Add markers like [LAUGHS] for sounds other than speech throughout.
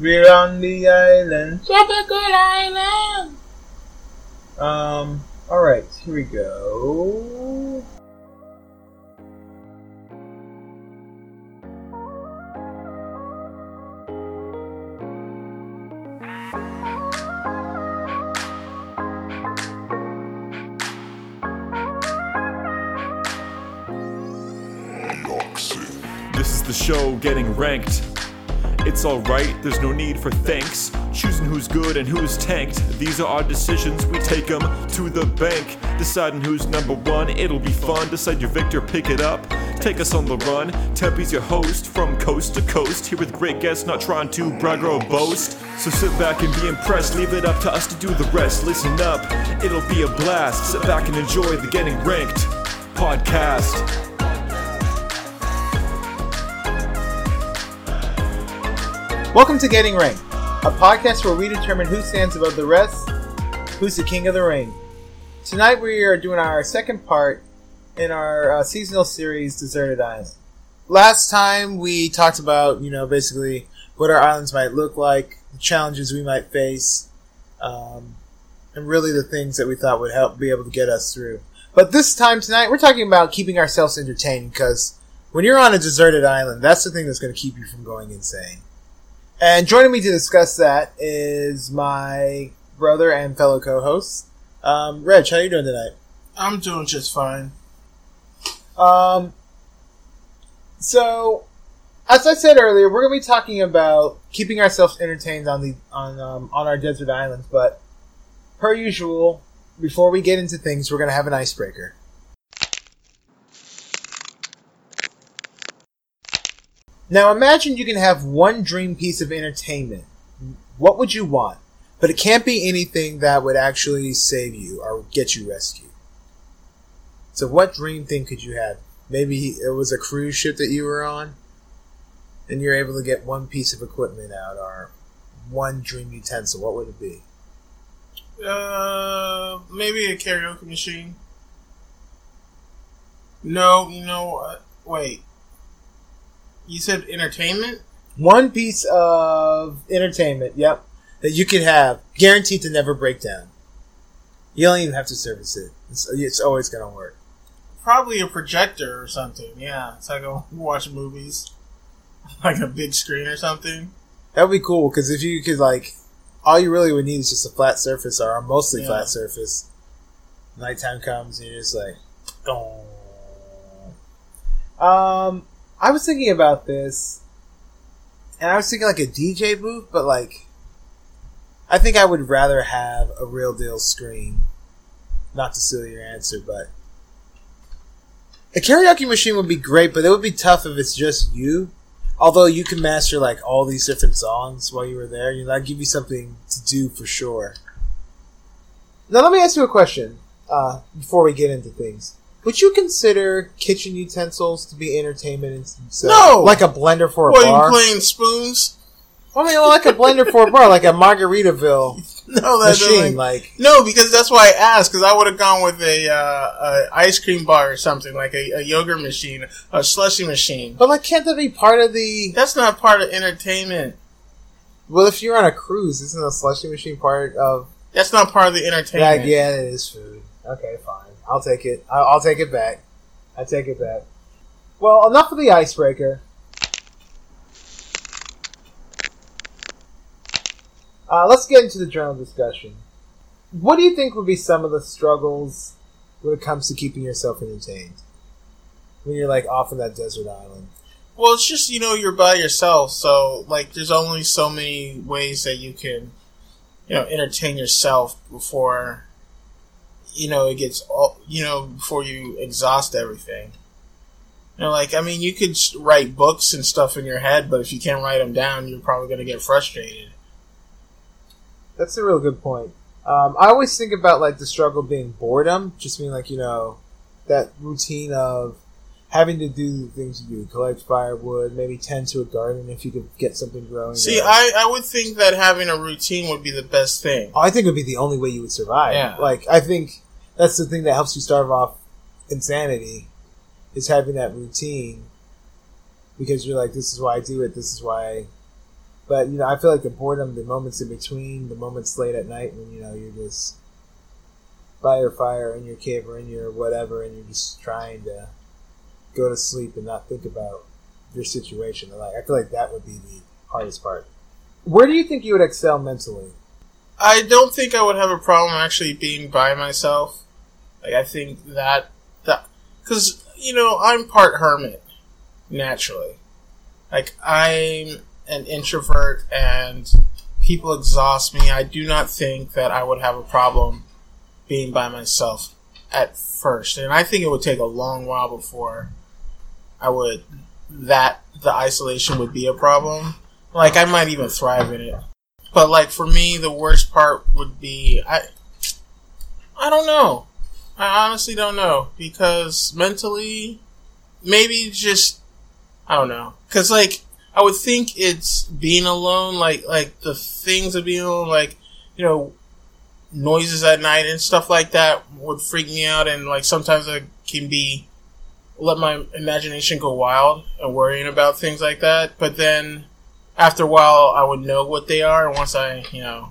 We're on the island. Tropical Island. Um, alright, here we go. This is the show getting ranked. It's alright, there's no need for thanks. Choosing who's good and who's tanked. These are our decisions, we take them to the bank. Deciding who's number one, it'll be fun. Decide your victor, pick it up. Take us on the run. Tempe's your host from coast to coast. Here with great guests, not trying to brag or boast. So sit back and be impressed. Leave it up to us to do the rest. Listen up, it'll be a blast. Sit back and enjoy the Getting Ranked podcast. Welcome to Getting Ranked, a podcast where we determine who stands above the rest, who's the king of the ring. Tonight we are doing our second part in our uh, seasonal series, Deserted Island. Last time we talked about, you know, basically what our islands might look like, the challenges we might face, um, and really the things that we thought would help be able to get us through. But this time tonight, we're talking about keeping ourselves entertained because when you're on a deserted island, that's the thing that's going to keep you from going insane. And joining me to discuss that is my brother and fellow co-host, um, Reg. How are you doing tonight? I'm doing just fine. Um, so, as I said earlier, we're going to be talking about keeping ourselves entertained on the on um, on our desert islands. But per usual, before we get into things, we're going to have an icebreaker. Now, imagine you can have one dream piece of entertainment. What would you want? But it can't be anything that would actually save you or get you rescued. So, what dream thing could you have? Maybe it was a cruise ship that you were on, and you're able to get one piece of equipment out, or one dream utensil. What would it be? Uh, maybe a karaoke machine. No, you know what? Wait. You said entertainment? One piece of entertainment, yep, that you could have, guaranteed to never break down. You don't even have to service it. It's, it's always going to work. Probably a projector or something. Yeah, so I go watch movies, [LAUGHS] like a big screen or something. That would be cool because if you could like, all you really would need is just a flat surface or a mostly Yeah. flat surface. Nighttime comes and you're just like, oh. Um, I was thinking about this, and I was thinking like a DJ booth, but like, I think I would rather have a real deal screen. Not to steal your answer, but a karaoke machine would be great, but it would be tough if it's just you. Although you can master like all these different songs while you were there, you know, that'd give you something to do for sure. Now let me ask you a question uh, before we get into things. Would you consider kitchen utensils to be entertainment in themselves? No! like a blender for a What, bar. you playing spoons? I mean, like a blender for a bar, like a Margaritaville [LAUGHS] No, that machine. Like, No, because that's why I asked. Because I would have gone with a, uh, a ice cream bar or something like a, a yogurt machine, a slushy machine. but like, can't that be part of the? That's not part of entertainment. Well, if you're on a cruise, isn't a slushy machine part of? That's not part of the Yeah, entertainment. yeah, it is food. Okay, fine. I'll take it. I'll, take it back. I take it back. Well, enough of the icebreaker. Uh, let's get into the journal discussion. What do you think would be some of the struggles when it comes to keeping yourself entertained when you're like off on that desert island? Well, it's just you know you're by yourself, so like there's only so many ways that you can, you know, entertain yourself before, you know, it gets all you know before you exhaust everything. You know, like I mean, you could write books and stuff in your head, but if you can't write them down, you're probably gonna get frustrated. That's a real good point. Um, I always think about like the struggle being boredom, just being like you know that routine of having to do the things you do, collect firewood, maybe tend to a garden if you could get something growing. See. I I would think that having a routine would be the best thing. Oh, I think it would be the only way you would survive. Yeah. Like I think that's the thing that helps you starve off insanity is having that routine because you're like, this is why I do it. This is why I... But you know, I feel like the boredom, the moments in between, the moments late at night when you know you're just by your fire in your cave or in your whatever, and you're just trying to go to sleep and not think about your situation. Like I feel like that would be the hardest part. Where do you think you would excel mentally? I don't think I would have a problem actually being by myself. Like I think that that because you know I'm part hermit naturally. Like I'm an introvert and people exhaust me. I do not think that I would have a problem being by myself at first, and I think it would take a long while before I would that the isolation would be a problem. Like I might even thrive in it. But like for me the worst part would be I I don't know. I honestly don't know because mentally maybe just I don't know. Cuz like I would think it's being alone like like the things of being alone like you know noises at night and stuff like that would freak me out and like sometimes I can be let my imagination go wild and worrying about things like that. But then after a while, I would know what they are, and once I, you know,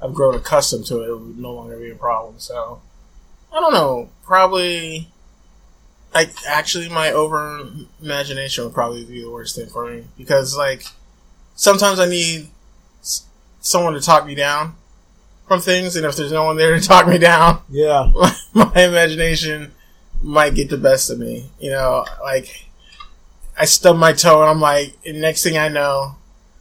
I've grown accustomed to it, it would no longer be a problem. So I don't know. Probably, like actually, my over imagination would probably be the worst thing for me because like sometimes I need someone to talk me down from things, and if there's no one there to talk me down, yeah, [LAUGHS] my imagination might get the best of me. You know, like I stub my toe and I'm like, and next thing I know,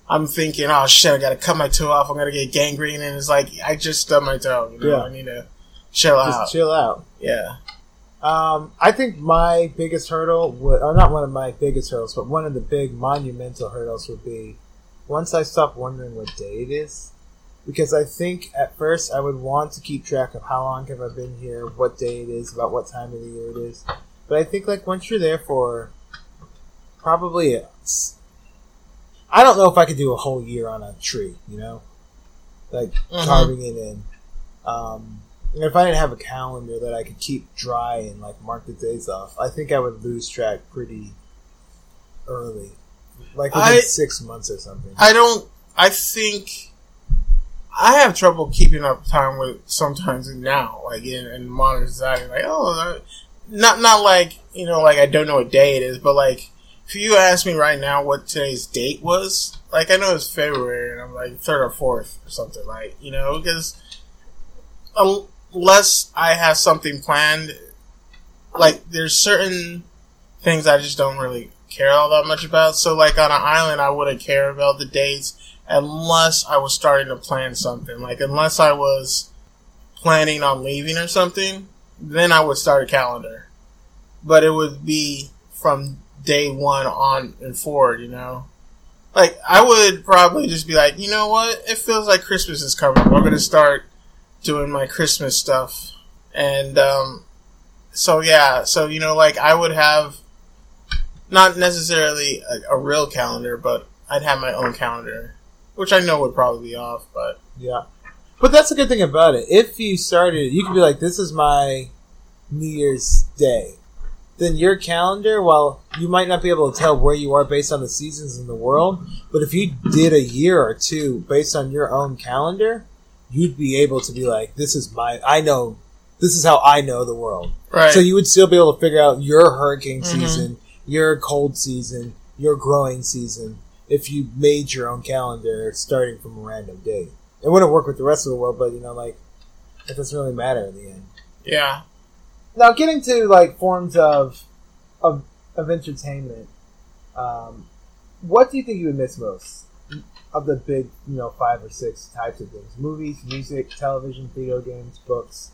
I'm thinking, oh shit, I gotta cut my toe off. I'm gonna get gangrene, and it's like I just stubbed my toe. You know, Yeah. I need to chill just out. chill out. Yeah. Um, I think my biggest hurdle would, or not one of my biggest hurdles, but one of the big monumental hurdles would be once I stop wondering what day it is. Because I think at first I would want to keep track of how long have I been here, what day it is, about what time of the year it is. But I think like once you're there for probably, a, I don't know if I could do a whole year on a tree, you know, like Mhm. carving it in. Um, and if I didn't have a calendar that I could keep dry and like mark the days off, I think I would lose track pretty early, like within I- six months or something. I don't. I think I have trouble keeping up time with sometimes now, like in, in modern society. Like, oh, uh, not not like you know, like I don't know what day it is, but like if you ask me right now what today's date was, like I know it's February, and I'm like third or fourth or something, like you know, because unless I have something planned, like there's certain things I just don't really care all that much about. So like on an island, I wouldn't care about the dates unless I was starting to plan something. Like unless I was planning on leaving or something, then I would start a calendar. But it would be from day one on and forward, you know? Like, I would probably just be like, you know what? It feels like Christmas is coming. I'm gonna start doing my Christmas stuff. And, um, so yeah, so, you know, like, I would have not necessarily a, a real calendar, but I'd have my own calendar, which I know would probably be off, but Yeah. But that's the good thing about it. If you started, you could be like, this is my New Year's Day. Then your calendar, while you might not be able to tell where you are based on the seasons in the world, but if you did a year or two based on your own calendar, you'd be able to be like, this is my, I know, this is how I know the world. right. So you would still be able to figure out your hurricane Mhm. season, your cold season, your growing season if you made your own calendar starting from a random date. It wouldn't work with the rest of the world, but you know, like it doesn't really matter in the end. yeah. Now, getting to like forms of of of entertainment, um, what do you think you would miss most of the big, you know, five or six types of things? Movies, music, television, video games, books,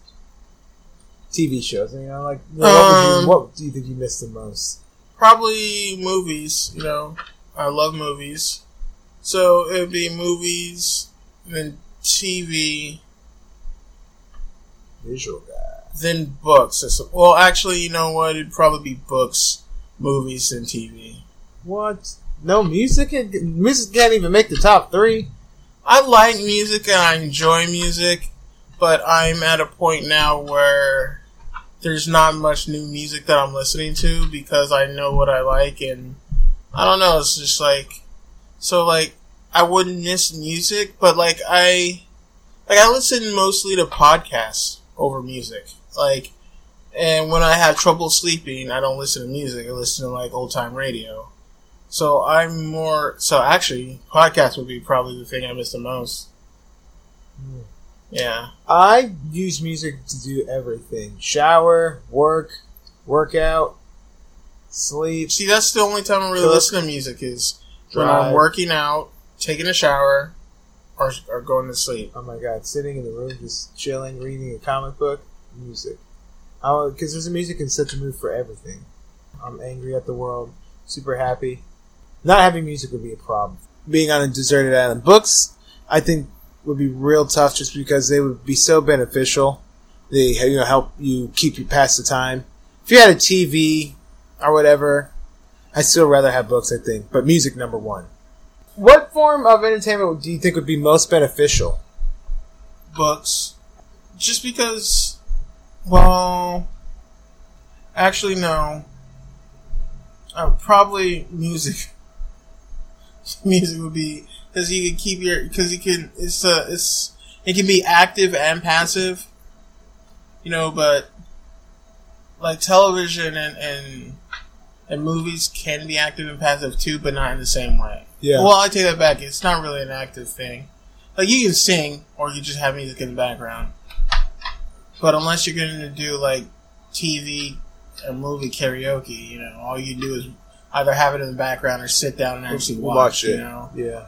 TV shows. You know, like you know, what, Um, you, what do you think you miss the most? Probably movies, you know. I love movies. So it would be movies, then TV, Visual guy. then books. Well, actually, you know what? It'd probably be books, movies, and TV. What? No music. Music can't even make the top three. I like music and I enjoy music, but I'm at a point now where there's not much new music that I'm listening to because I know what I like and I don't know, it's just like so like I wouldn't miss music, but like I like I listen mostly to podcasts over music. Like and when I have trouble sleeping, I don't listen to music. I listen to like old time radio. So I'm more so actually podcast would be probably the thing I miss the most. Yeah. I use music to do everything: shower, work, workout, sleep. See, that's the only time I really Cook. listen to music is when I'm working out, taking a shower, or, or going to sleep. Oh my god, sitting in the room just chilling, reading a comic book, music. Because there's a music can set the mood for everything. I'm angry at the world, super happy. Not having music would be a problem. Being on a deserted island. Books, I think, would be real tough just because they would be so beneficial. They you know help you keep you past the time. If you had a TV or whatever, I still rather have books. I think, but music number one. What form of entertainment do you think would be most beneficial? Books, just because. Well, actually, no. Uh, probably music. [LAUGHS] music would be because you can keep your because you can it's uh it's it can be active and passive. You know, but like television and and and movies can be active and passive too, but not in the same way. Yeah. Well, I take that back. It's not really an active thing. Like you can sing or you just have music in the background. But unless you're going to do like TV or movie karaoke, you know, all you do is either have it in the background or sit down and actually watch, it, you know. Yeah.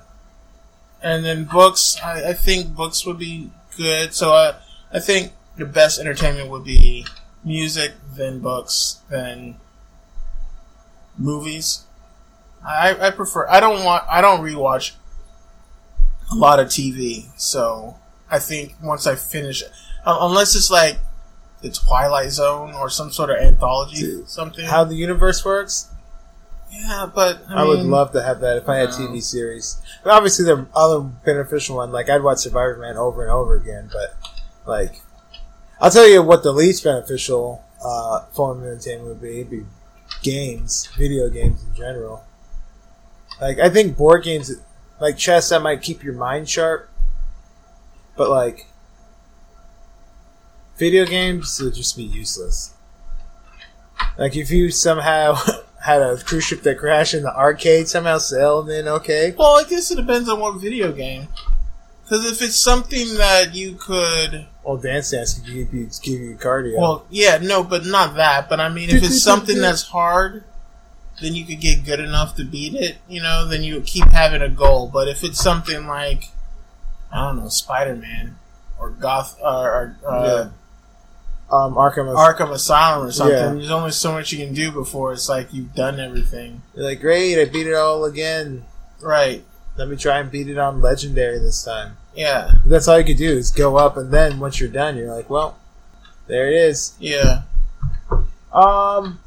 And then books, I, I think books would be good. So I, I think the best entertainment would be music, then books, then movies. I, I prefer. I don't want. I don't rewatch a lot of TV. So I think once I finish, unless it's like the Twilight Zone or some sort of anthology, Dude, something. How the universe works? yeah, but I, I, would love to have that if I had no. TV series. But obviously, there are other beneficial ones. Like I'd watch Survivorman over and over again. But like, I'll tell you what the least beneficial uh, form of entertainment would be. It'd be games, video games in general. Like I think board games, like chess, that might keep your mind sharp. But like, video games would just be useless. Like if you somehow [LAUGHS] had a cruise ship that crashed in the arcade, somehow sailed in okay. Well, I guess it depends on what video game. Because if it's something that you could, Well, Dance Dance could give you, give you cardio. well, yeah, no, but not that. But I mean, if it's something that's hard, then you could get good enough to beat it. You know, then you keep having a goal. But if it's something like, I don't know, Spider Man or Goth or, or uh, um, Arkham. Arkham Asylum or something, Yeah. there's only so much you can do before it's like you've done everything. You're like, great, I beat it all again. Right? Let me try and beat it on Legendary this time. Yeah. That's all you could do is go up, and then once you're done, you're like, well, there it is. Yeah. Um,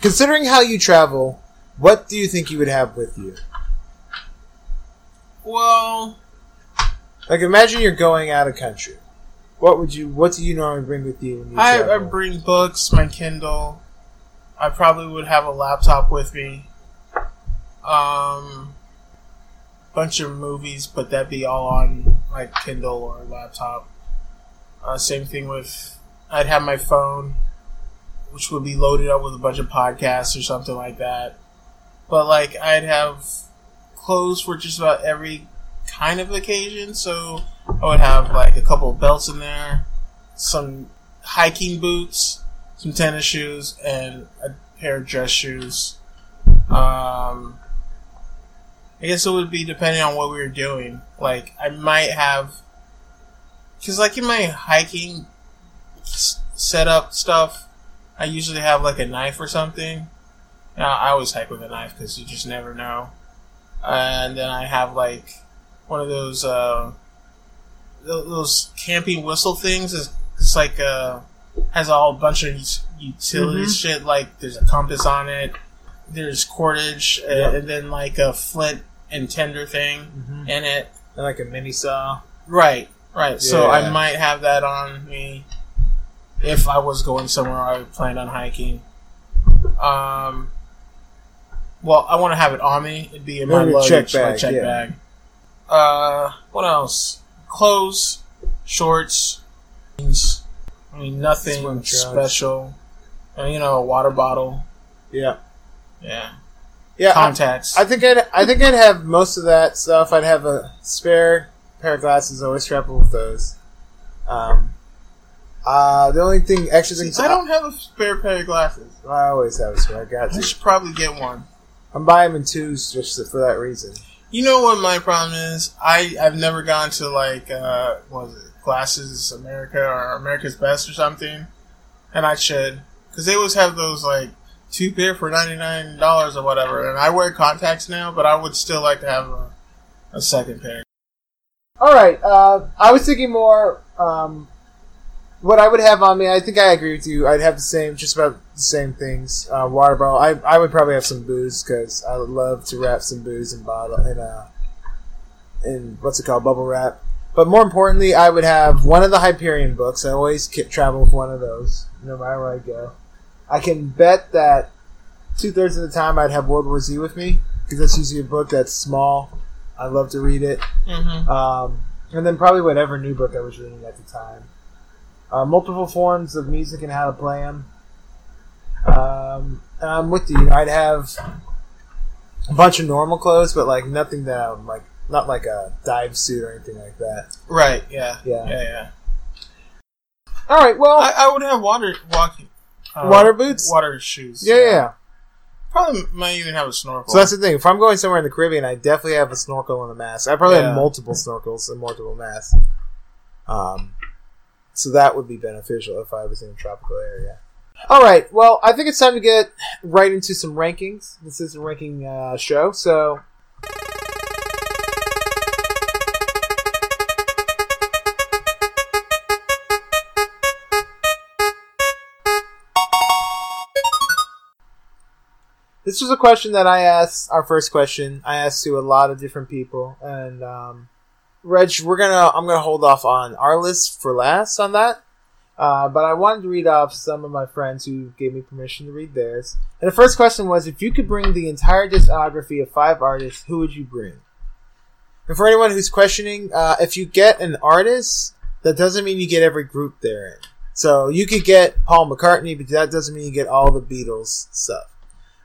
considering how you travel, what do you think you would have with you? Well, Like, imagine you're going out of country. What would you? What do you normally bring with you when you I, I bring books, my Kindle. I probably would have a laptop with me. Um, bunch of movies, but that'd be all on like Kindle or laptop. Uh, same thing with I'd have my phone, which would be loaded up with a bunch of podcasts or something like that. But like I'd have clothes for just about every kind of occasion, so I would have like a couple of belts in there, some hiking boots, some tennis shoes, and a pair of dress shoes. Um, I guess it would be depending on what we were doing. Like, I might have, because like in my hiking s- setup stuff, I usually have like a knife or something. Now, I always hike with a knife because you just never know. And then I have like one of those uh, those camping whistle things. It's, it's like uh, has all a bunch of utility Mhm. shit. Like there's a compass on it. There's cordage, Yep. and then like a flint and tender thing Mhm. in it. And like a mini saw. Right, right. So I might have that on me if I was going somewhere I planned on hiking. Um, well, I want to have it on me. It'd be in my luggage, check my check yeah. bag. Uh, what else? Clothes, shorts, jeans. I mean, nothing special. You know, a water bottle. Yeah. Yeah. Yeah. Contacts. I think I'd I think I'd have most of that stuff. I'd have a spare pair of glasses. Always travel with those. Um. Uh, the only thing, extra things I don't have a spare pair of glasses. I always have a spare. I got I should probably get one. I'm buying them in twos just for that reason. You know what my problem is? I I've never gone to like uh what was it Glasses America or America's Best or something, and I should because they always have those like two pair for ninety nine dollars or whatever. And I wear contacts now, but I would still like to have a, a second pair. All right. Uh, I was thinking more. Um, what I would have on me, I think I agree with you. I'd have the same, just about the same things. Uh, water bottle. I, I would probably have some booze because I would love to wrap some booze in bottle in uh in what's it called, bubble wrap. But more importantly, I would have one of the Hyperion books. I always travel with one of those, no matter where I go. I can bet that two thirds of the time I'd have World War Z with me because that's usually a book that's small. I love to read it. Mm-hmm. Um, and then probably whatever new book I was reading at the time. Uh, multiple forms of music and how to play them. Um, and I'm with you. I'd have a bunch of normal clothes, but like nothing that I'm like, not like a dive suit or anything like that. Right? Yeah. Yeah. Yeah. Yeah. All right. Well, I, I would have water walking. Uh, Water boots? water shoes. yeah, yeah, yeah. Probably might even have a snorkel. So that's the thing. If I'm going somewhere in the Caribbean, I definitely have a snorkel and a mask. I probably Yeah. have multiple snorkels and multiple masks. Um, so that would be beneficial if I was in a tropical area. All right. Well, I think it's time to get right into some rankings. This is a ranking uh, show, so. This was a question that I asked. Our first question I asked to a lot of different people, and um, Reg, we're gonna I'm gonna hold off on our list for last on that. Uh, but I wanted to read off some of my friends who gave me permission to read theirs. And the first question was, if you could bring the entire discography of five artists, who would you bring? And for anyone who's questioning, uh, if you get an artist, that doesn't mean you get every group they're in. So you could get Paul McCartney, but that doesn't mean you get all the Beatles stuff.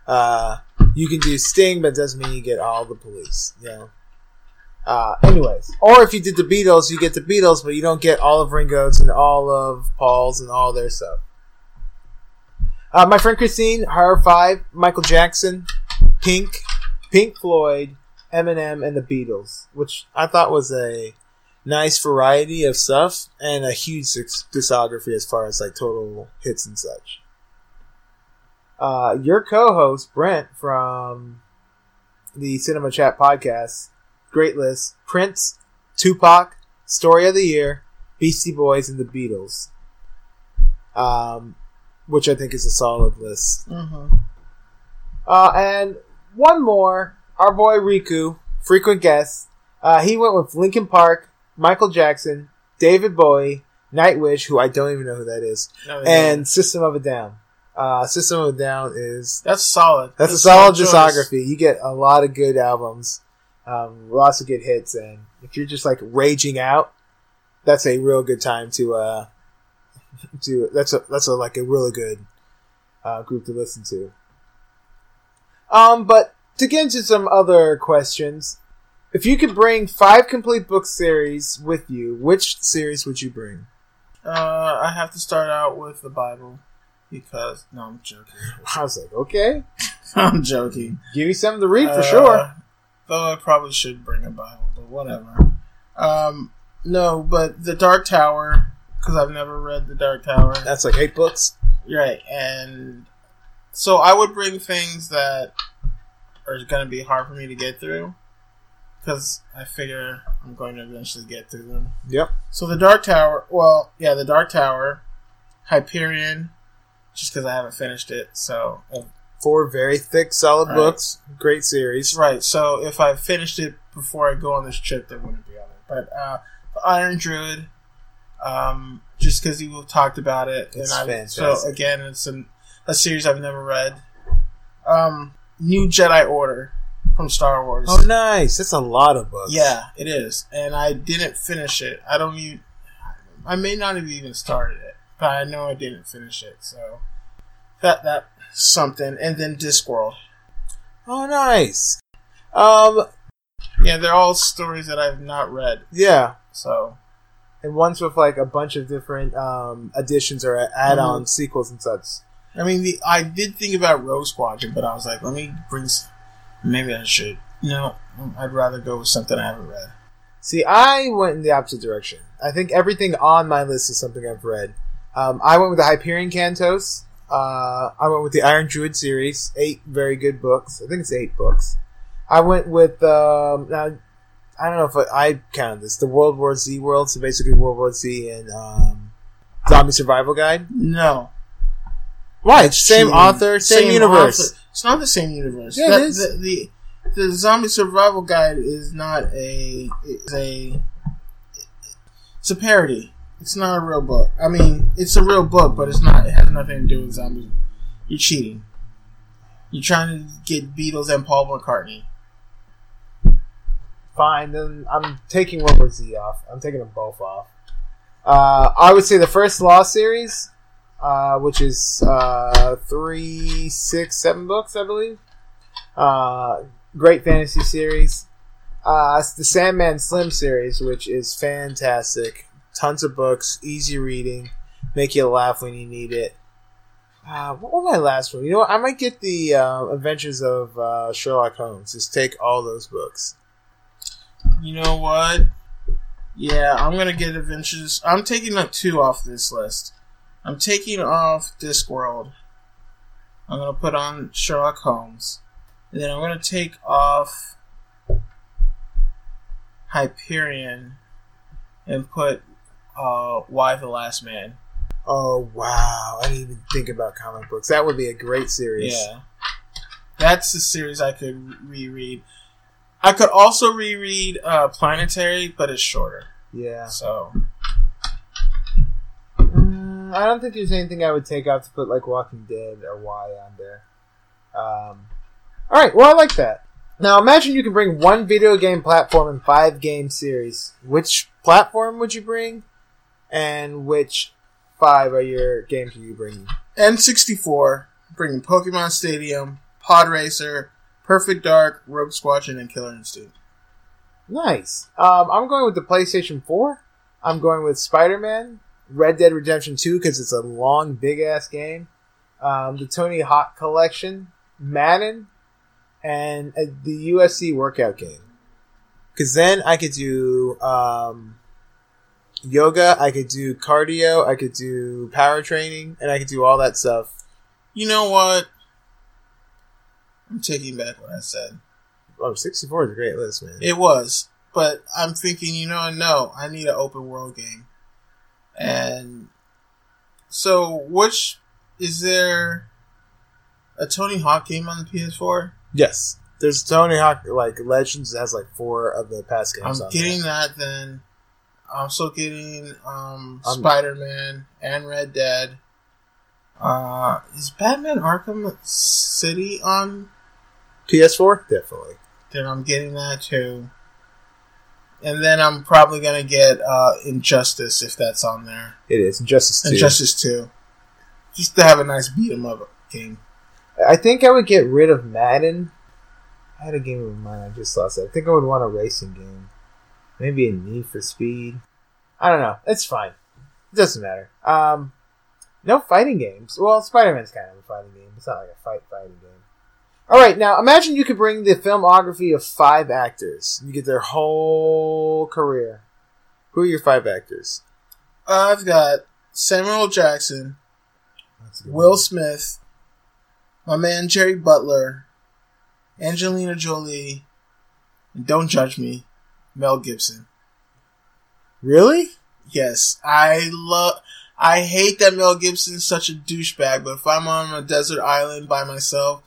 Uh, you can do Sting, but it doesn't mean you get all the Police. Know. Uh, anyways, or if you did the Beatles, you get the Beatles, but you don't get all of Ringo's and all of Paul's and all their stuff. Uh, my friend Christine, her five: Michael Jackson, Pink, Pink Floyd, Eminem, and the Beatles, which I thought was a nice variety of stuff and a huge dis- discography as far as like total hits and such. Uh, your co-host Brent from the Cinema Chat podcast, great list: Prince, Tupac, Story of the Year, Beastie Boys, and the Beatles. Um, which I think is a solid list. Mm-hmm. Uh, and one more, our boy Riku, frequent guest. Uh, he went with Linkin Park, Michael Jackson, David Bowie, Nightwish, who I don't even know who that is, and System of a Down. Uh, System of a Down is that's solid. that's a solid choice. discography. You get a lot of good albums, um, lots of good hits, and if you're just like raging out, that's a real good time to uh, [LAUGHS] to that's a that's a like a really good uh, group to listen to. Um, but to get into some other questions, if you could bring five complete book series with you, which series would you bring? Uh, I have to start out with the Bible because no, I'm joking. I was like, okay, [LAUGHS] I'm joking. give me something to read for Uh, sure. Though I probably should bring a Bible, but whatever. Um, no, but the Dark Tower because I've never read the Dark Tower. That's like eight books. Right, and so I would bring things that are going to be hard for me to get through because I figure I'm going to eventually get through them. Yep. So the Dark Tower, well, yeah, the Dark Tower, Hyperion, just because I haven't finished it. So Four very thick, solid Right. books. Great series. right, so if I finished it before I go on this trip, there wouldn't be on it. But uh, Iron Druid, um, just because you talked about it, It's I, fantastic. so again, it's an, a series I've never read. Um, New Jedi Order from Star Wars. Oh, nice. That's a lot of books. Yeah, it is, and I didn't finish it. I don't even. I may not have even started it, but I know I didn't finish it. So that that something, and then Discworld. Oh, nice. Um, Yeah, they're all stories that I've not read. yeah. So And ones with like a bunch of different um, additions or add-on sequels and such. I mean, the I did think about Rogue Squadron, but I was like, let me bring. Maybe I should. No, I'd rather go with something I haven't read. See, I went in the opposite direction. I think everything on my list is something I've read. Um, I went with the Hyperion Cantos. Uh, I went with the Iron Druid series, eight very good books. I think it's eight books. I went with um, now. I don't know if I, I counted this. The World War Z world, so basically World War Z and um, Zombie Survival Guide. No, Why? It's same author, same, universe. author. It's not the same universe. Yeah, it That- is. The, the the zombie survival guide is not a is a it's a parody. It's not a real book. I mean, it's a real book, but it's not. It has nothing to do with zombies. You're cheating. You're trying to get Beatles and Paul McCartney. Fine, then I'm taking War Z off. I'm taking them both off. Uh, I would say the first Law series, uh, which is uh, three, six, seven books, I believe. Uh, great fantasy series. Uh, the Sandman Slim series, which is fantastic. Tons of books, easy reading, make you laugh when you need it. Uh, what was my last one? You know what? I might get the uh, Adventures of uh, Sherlock Holmes. Just take all those books. You know what? Yeah, I'm gonna get Adventures. I'm taking up two off this list. I'm taking off Discworld. I'm gonna put on Sherlock Holmes, and then I'm gonna take off Hyperion, and put uh, Y the Last Man. Oh wow! I didn't even think about comic books. That would be a great series. Yeah, that's a series I could reread. I could also reread uh, Planetary, but it's shorter. Yeah. So Mm, I don't think there's anything I would take off to put like Walking Dead or Y on there. Um, all right. Well, I like that. Now imagine you can bring one video game platform and five game series. Which platform would you bring, and which five are your games are you bringing? N64, bringing Pokemon Stadium, Pod Racer, Perfect Dark, Rogue Squadron, and Killer Instinct. Nice. Um, I'm going with the PlayStation 4. I'm going with Spider Man, Red Dead Redemption 2 because it's a long, big ass game. Um, the Tony Hawk Collection, Madden, and uh, the USC workout game. Because then I could do um, yoga, I could do cardio, I could do power training, and I could do all that stuff. You know what? I'm taking back what I said. Oh, 64 is a great list, man. It was, but I'm thinking, you know, no, I need an open world game. And so, which is there a Tony Hawk game on the PS4? yes. There's Tony Hawk, like, Legends has like four of the past games I'm getting there. that then. I'm also getting um, Spider Man and Red Dead. Uh, is Batman Arkham City on? PS4? Definitely. Then I'm getting that too. And then I'm probably gonna get uh, Injustice if that's on there. It is. Injustice 2. Injustice Two, just to have a nice beat 'em up game. I think I would get rid of Madden. I had a game in mind. I just lost it. I think I would want a racing game. Maybe a Need for Speed. I don't know. It's fine. It doesn't matter. Um, no fighting games. Well, Spider Man's kind of a fighting game. It's not like a fight fighting game. All right, now imagine you could bring the filmography of five actors. You get their whole career. Who are your five actors? I've got Samuel Jackson, That's a good Will one. Smith, my man Jerry Butler, Angelina Jolie, and don't judge me, Mel Gibson. Really? Yes, I love. I hate that Mel Gibson's such a douchebag, but if I'm on a desert island by myself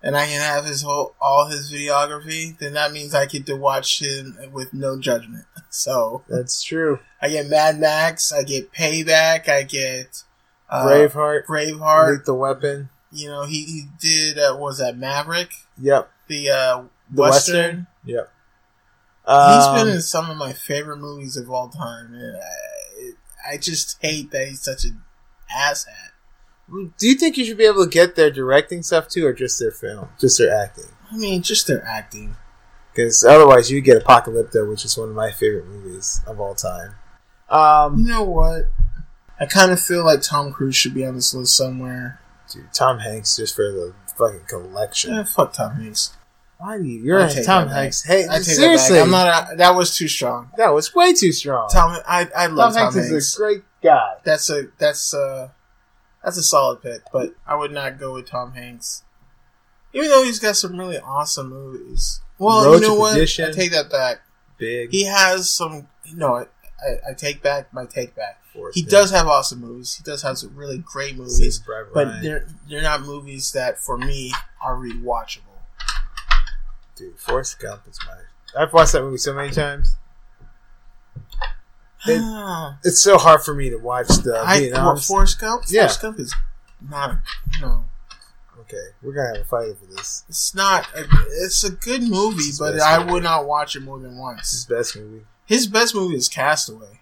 and I can have his whole all his videography, then that means I get to watch him with no judgment. [LAUGHS] So That's true. I get Mad Max, I get Payback, I get uh, Braveheart. Braveheart. Lethal Weapon. You know, he, he did uh, was that Maverick, Yep. the uh, The Western. Western? Yep. He's Um, been in some of my favorite movies of all time, and I, I just hate that he's such an asshat. Do you think you should be able to get their directing stuff too, or just their film, just their acting? I mean, just their acting. Because otherwise, you get Apocalypto, which is one of my favorite movies of all time. Um, You know what? I kind of feel like Tom Cruise should be on this list somewhere. dude, Tom Hanks just for the fucking collection. Yeah, fuck Tom Hanks. Why do you? You're I'll a Tom. Hanks. Hey, I take seriously. I'm not. A, that was too strong. that was way too strong. Tom, I I love Tom, Hanks, Hanks. is a great guy. That's a that's a that's a solid pick, but I would not go with Tom Hanks. Even though he's got some really awesome movies. Well, Road you know what? Perdition. I take that back. Big. He has some. No, I, I, I take back my take back. He does have awesome movies. He does have some really great movies, but they're they're not movies that for me are rewatchable. Dude, Forrest Gump is my. I've watched that movie so many times. [SIGHS] It-. It's so hard for me to watch the I Vietnam. Forrest Gump. Yeah. Forrest Gump is not. No, okay, we're gonna have a fight over this. it's not. A, it's a good movie, but I movie. would not watch it more than once. his best movie. His best movie is Castaway.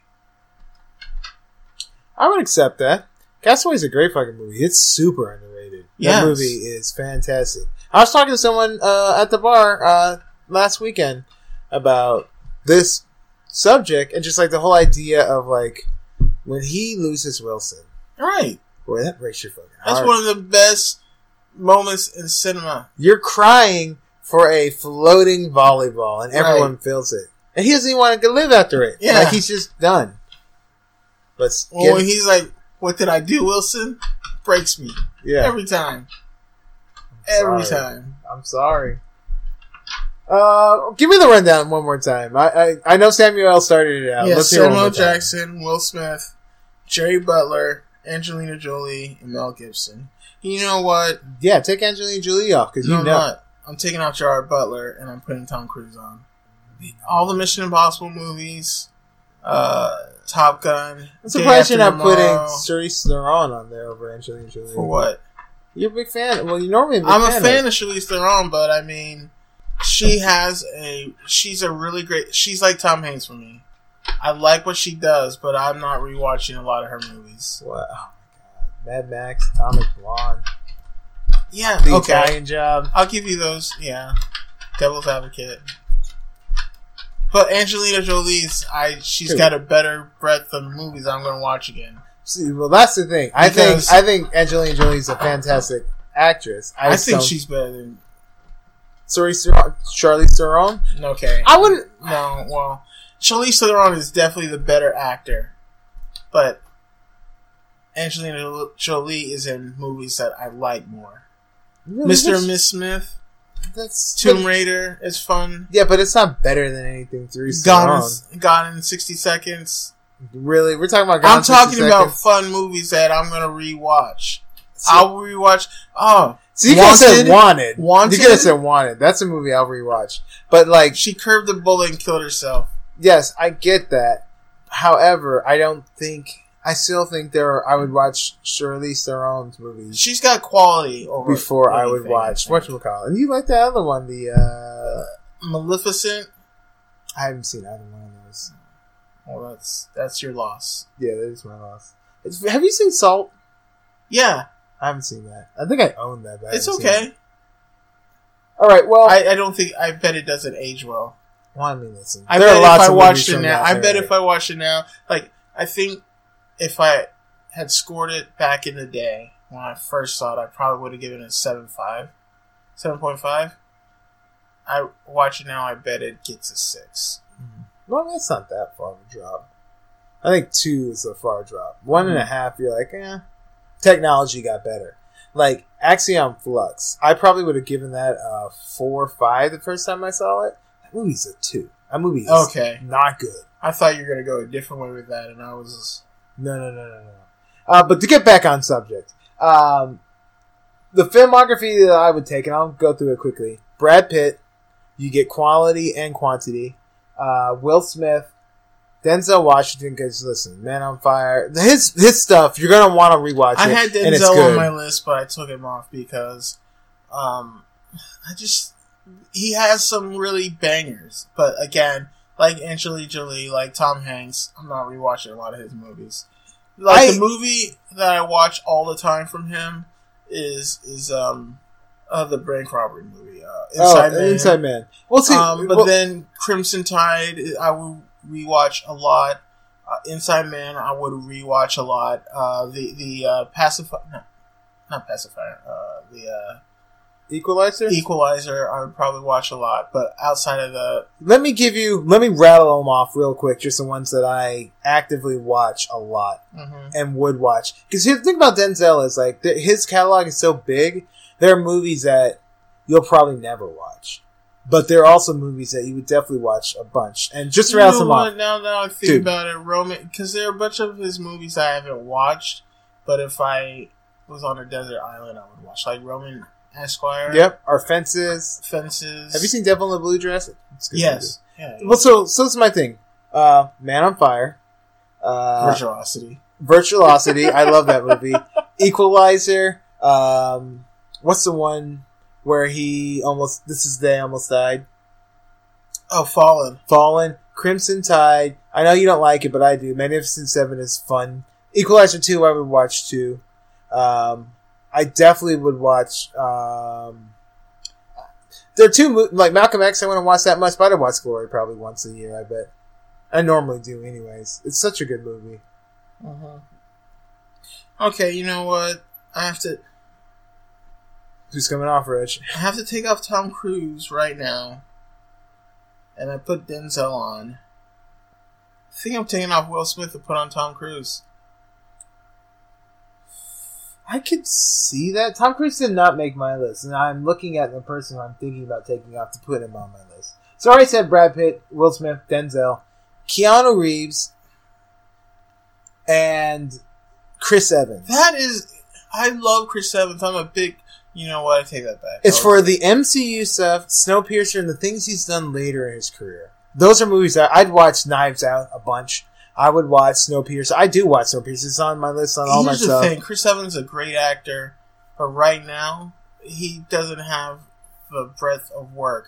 I would accept that. Castaway is a great fucking movie. It's super underrated. Yes. That movie is fantastic. I was talking to someone uh, at the bar uh, last weekend about this subject and just like the whole idea of like when he loses Wilson. Right. Boy, that breaks your fucking heart. That's one of the best moments in cinema. You're crying for a floating volleyball, and everyone feels it, and he doesn't even want to live after it. Yeah. like he's just done. But Well, get- he's like, "What did I do, Wilson?" Breaks me yeah, every time. Every time. I'm sorry. Uh, give me the rundown one more time. I I, I know Samuel started it out. yeah, Let's Samuel. Jackson, Will Smith, Jerry Butler, Angelina Jolie, and Mel Gibson. You know what? Yeah, take Angelina Jolie off because No, you I'm know. not. I'm taking out Gerard Butler and I'm putting Tom Cruise on. All the Mission Impossible movies, uh, Top Gun. I'm surprised you're not putting. Charlize Theron on there over Angelina Jolie. For what? You're a big fan. Well, you normally a I'm a fan. of. of Charlize Theron, but I mean, she has a. She's a really great. She's like Tom Hanks for me. I like what she does, but I'm not rewatching a lot of her movies. What? Oh Mad Max, Atomic Blonde, Yeah, The okay. Italian Job. I'll give you those. Yeah, Devil's Advocate. But Angelina Jolie's, I she's Who? got a better breadth of movies I'm going to watch again. See, well, that's the thing. I Because- think I think Angelina Jolie's a fantastic actress. I, I, just think don't- she's better than. Sorry, Theron, Charlize Theron. Okay, I wouldn't. no. Well, Charlize Theron is definitely the better actor, but Angelina Jolie is in movies that I like more. Mr. and Miss Smith, That's Tomb Raider is fun. Yeah, but it's not better than anything through Gone in, Gone in sixty seconds. Really, we're talking about. Gone I'm in 60 talking about Seconds. fun movies that I'm gonna rewatch. So, I'll rewatch. Oh, so you could said Wanted- wanted. Wanted- You could have said wanted. That's a movie I'll rewatch. But like, she curved the bullet and killed herself. yes, I get that. However, I don't think. I still think there. Are, I would watch Charlize Theron's movies She's got quality over before I would anything, watch I think. whatchamacallit. And you like the other one, the uh Maleficent. I haven't seen either one of those. Well, that's that's your loss. Yeah, that is my loss. It's, have you seen Salt? Yeah, I haven't seen that. I think I own that. But it's seen it. okay. All right. Well, I, I don't think. I bet it doesn't age well. well, I mean, listen. I there bet are if I of watched it now, I bet if I watched it now, like I think if I had scored it back in the day when I first saw it, I probably would have given it seven five, seven point five. I watch it now. I bet it gets a six. Well, that's not that far of a drop. I think two is a far drop. One and a Mhm. half, you're like, eh. Technology got better. Like Aeon Flux, I probably would have given that a four or five the first time I saw it. That movie's a two. That movie is Okay, not good. I thought you were gonna go a different way with that, and I was No, no, no, no, no. Uh, but to get back on subject, um, the filmography that I would take, and I'll go through it quickly. Brad Pitt, you get quality and quantity. Uh, Will Smith, Denzel Washington. Because listen, Man on Fire, his his stuff you're gonna want to rewatch. I it, had and it's Denzel on my list, but I took him off because um, I just he has some really bangers, but again, like Angelina Jolie, like Tom Hanks, I'm not rewatching a lot of his movies. Like I- the movie that I watch all the time from him is is um uh, the Bank robbery movie, uh, Inside oh, Man. Inside Man. Well, see, um, but well- then Crimson Tide, I would rewatch a lot. Uh, Inside Man, I would rewatch a lot. Uh, the the uh, pacifier, no, not pacifier. Uh, the uh, Equalizer. Equalizer, I would probably watch a lot. But outside of the, let me give you. Let me rattle them off real quick. Just the ones that I actively watch a lot mm-hmm. and would watch. Because the thing about Denzel is like th- his catalog is so big. There are movies that you'll probably never watch, but there are also movies that you would definitely watch a bunch. And just to rattle some off, Now that I think Dude. about it, Roman, because there are a bunch of his movies I haven't watched. But if I was on a desert island, I would watch like Roman Esquire. yep, our fences. Fences. Have you seen Devil in the Blue Dress? Yes. Yeah. movie. Well, so so that's my thing. Uh, Man on Fire. Uh, Virtuosity. Virtuosity. I love that movie. [LAUGHS] Equalizer. Um, what's the one where he almost? This is the day almost died. Oh, Fallen. Fallen. Crimson Tide. I know you don't like it, but I do. Magnificent Seven is fun. Equalizer Two. I would watch too. Um, I definitely would watch. Um, there are two like Malcolm X. I wouldn't watch that much, but I watch Glory probably once a year. I bet. I normally do, anyways. It's such a good movie. Okay, you know what? I have to Who's coming off, Rich? I have to take off Tom Cruise right now. And I put Denzel on. I think I'm taking off Will Smith to put on Tom Cruise. I could see that. Tom Cruise did not make my list, and I'm looking at the person I'm thinking about taking off to put him on my list. So I said Brad Pitt, Will Smith, Denzel, Keanu Reeves, and Chris Evans. That is I love Chris Evans. I'm a big you know what, I take that back. It's for the MCU stuff, Snowpiercer, and the things he's done later in his career. Those are movies that I'd watch Knives Out a bunch. I would watch Snowpiercer. I do watch Snowpiercer. It's on my list on all my Here's the stuff. thing, Chris Evans is a great actor, but right now he doesn't have the breadth of work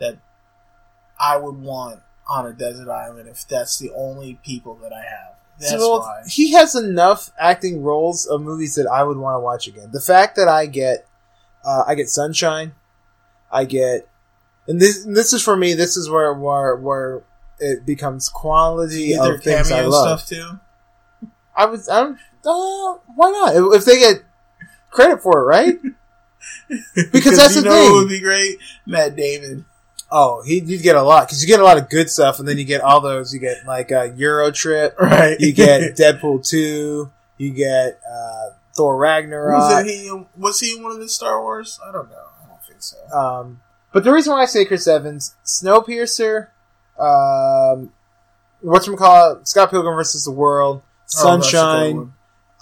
that I would want on a desert island if that's the only people that I have. That's So, why. he has enough acting roles of movies that I would want to watch again. The fact that I get, uh, I get Sunshine, I get, and this this is for me. This is where where where it becomes quality Either of things I love. stuff too. I was, I don't, uh, why not? If, they get credit for it, right? [LAUGHS] Because [LAUGHS] that's you the know thing. It would be great, Matt Damon. Oh, he you get a lot because you get a lot of good stuff, and then you get all those. You get like uh, Euro Trip, Right. you get [LAUGHS] Deadpool two, you get uh, Thor Ragnarok. was, he, was he in one of the Star Wars? I don't know. I don't think so. Um, but the reason why I say Chris Evans, Snowpiercer, um, what's call it, Scott Pilgrim versus the World, Oh, that's a good Sunshine. one.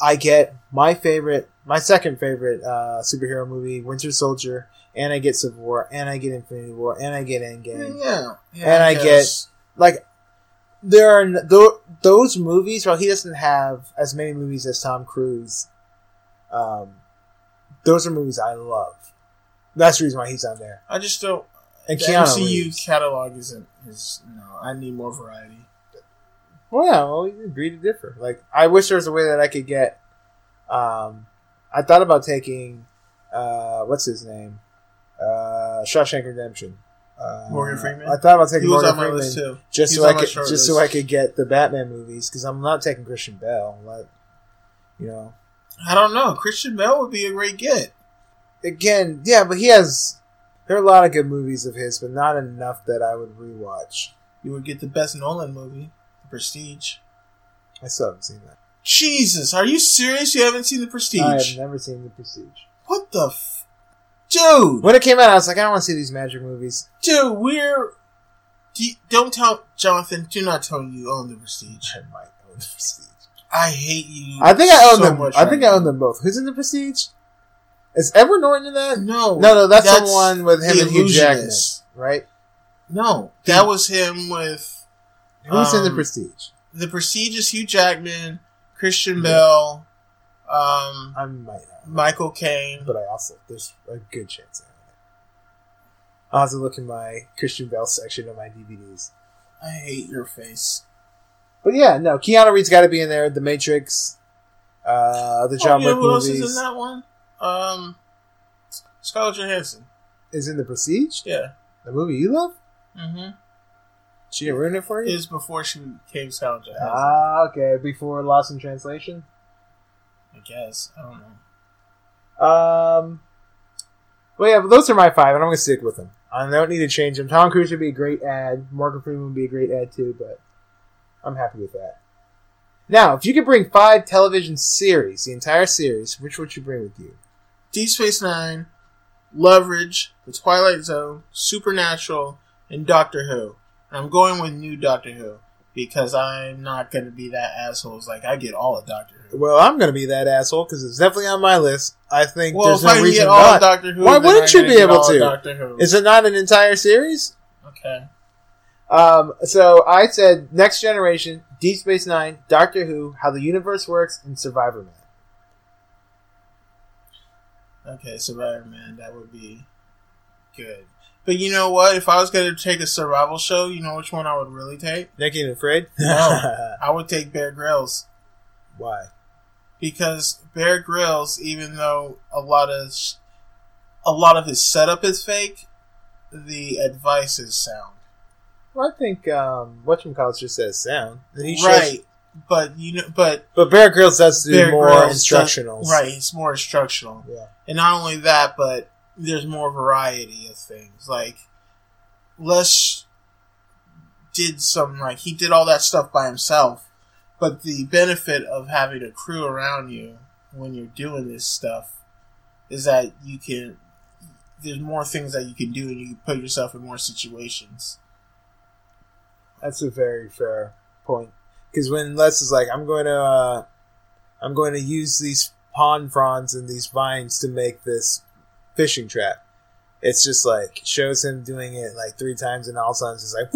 I get my favorite, my second favorite uh, superhero movie, Winter Soldier, and I get Civil War, and I get Infinity War, and I get Endgame. Yeah. yeah And I get Like there are tho- those movies. While he doesn't have as many movies as Tom Cruise, um, those are movies I love. That's the reason why he's on there. I just don't. And the Keanu MCU Reeves. catalog isn't. Is no. I need more variety. Well, yeah, well, we agree to differ. Like, I wish there was a way that I could get. Um, I thought about taking, uh, what's his name, uh, Shawshank Redemption. Uh, Morgan Freeman? I thought about taking He was Morgan on my Freeman list too. just He so I could just so. I could get the Batman movies because I'm not taking Christian Bale. Like, you know, I don't know. Christian Bale would be a great get. again, yeah, but he has. There are a lot of good movies of his, but not enough that I would rewatch. You would get the best Nolan movie, The Prestige. I still haven't seen that. Jesus, are you serious? You haven't seen The Prestige? I have never seen The Prestige. What the f- Dude! When it came out, I was like, I don't want to see these magic movies. Dude, we're. Do you- don't tell. Jonathan, do not tell you own The Prestige. I might own The Prestige. I hate you. I think I own so them. I right think I own them both. Who's in The Prestige? Is Edward Norton in that? No. No, no, that's, the one with him and Hugh Jackman, right? No, that was him with. Who's in The Um, Prestige? The Prestige is Hugh Jackman, Christian Bale, um, I might have, Michael Caine. but I also there's a good chance. I own I'll have to look in my Christian Bale section of my DVDs. I hate your face. But yeah, no, Keanu Reeves got to be in there. The Matrix, uh, the John oh, yeah, Wick who else movies is in that one? Um, Scarlett Johansson. is in the Prestige, Yeah. the movie you love. Mm-hmm. She didn't ruin it for you. Is before she became Scarlett Johansson. Ah, okay. Before Lost in Translation. I guess. I don't know. Um, well, yeah, but those are my five, and I'm gonna stick with them. I don't need to change them. Tom Cruise would be a great ad. Morgan Freeman would be a great ad too, but I'm happy with that. Now, if you could bring five television series, the entire series, which would you bring with you? Deep Space Nine, Leverage, The Twilight Zone, Supernatural, and Doctor Who. I'm going with new Doctor Who because I'm not going to be that asshole. It's like I get all of Doctor Who. Well, I'm gonna be that asshole because it's definitely on my list. I think Well, there's if no reason get all not. of Doctor Who, Why wouldn't you be able to? Doctor Who. Is it not an entire series? okay. Um, so I said Next Generation, Deep Space Nine, Doctor Who, How the Universe Works, and Survivorman. Okay, Survivorman, that would be good. But you know what? If I was going to take a survival show, you know which one I would really take? Naked and Afraid? [LAUGHS] No. I would take Bear Grylls. Why? because Bear Grylls, even though a lot of a lot of his setup is fake, the advice is sound. Well, I think um, whatchamacallit just says sound. And he shows- right, but you know, but but Bear Grylls does do Bear more Grylls does- right, it's more instructional, Yeah. and not only that, but there's more variety of things. Like Les did some like he did all that stuff by himself, but the benefit of having a crew around you when you're doing this stuff is that you can there's more things that you can do and you can put yourself in more situations. That's a very fair point. Because when Les is like, "I'm going to, uh, I'm going to use these pond fronds and these vines to make this fishing trap," it's just like shows him doing it like three times, and all of a sudden it's like,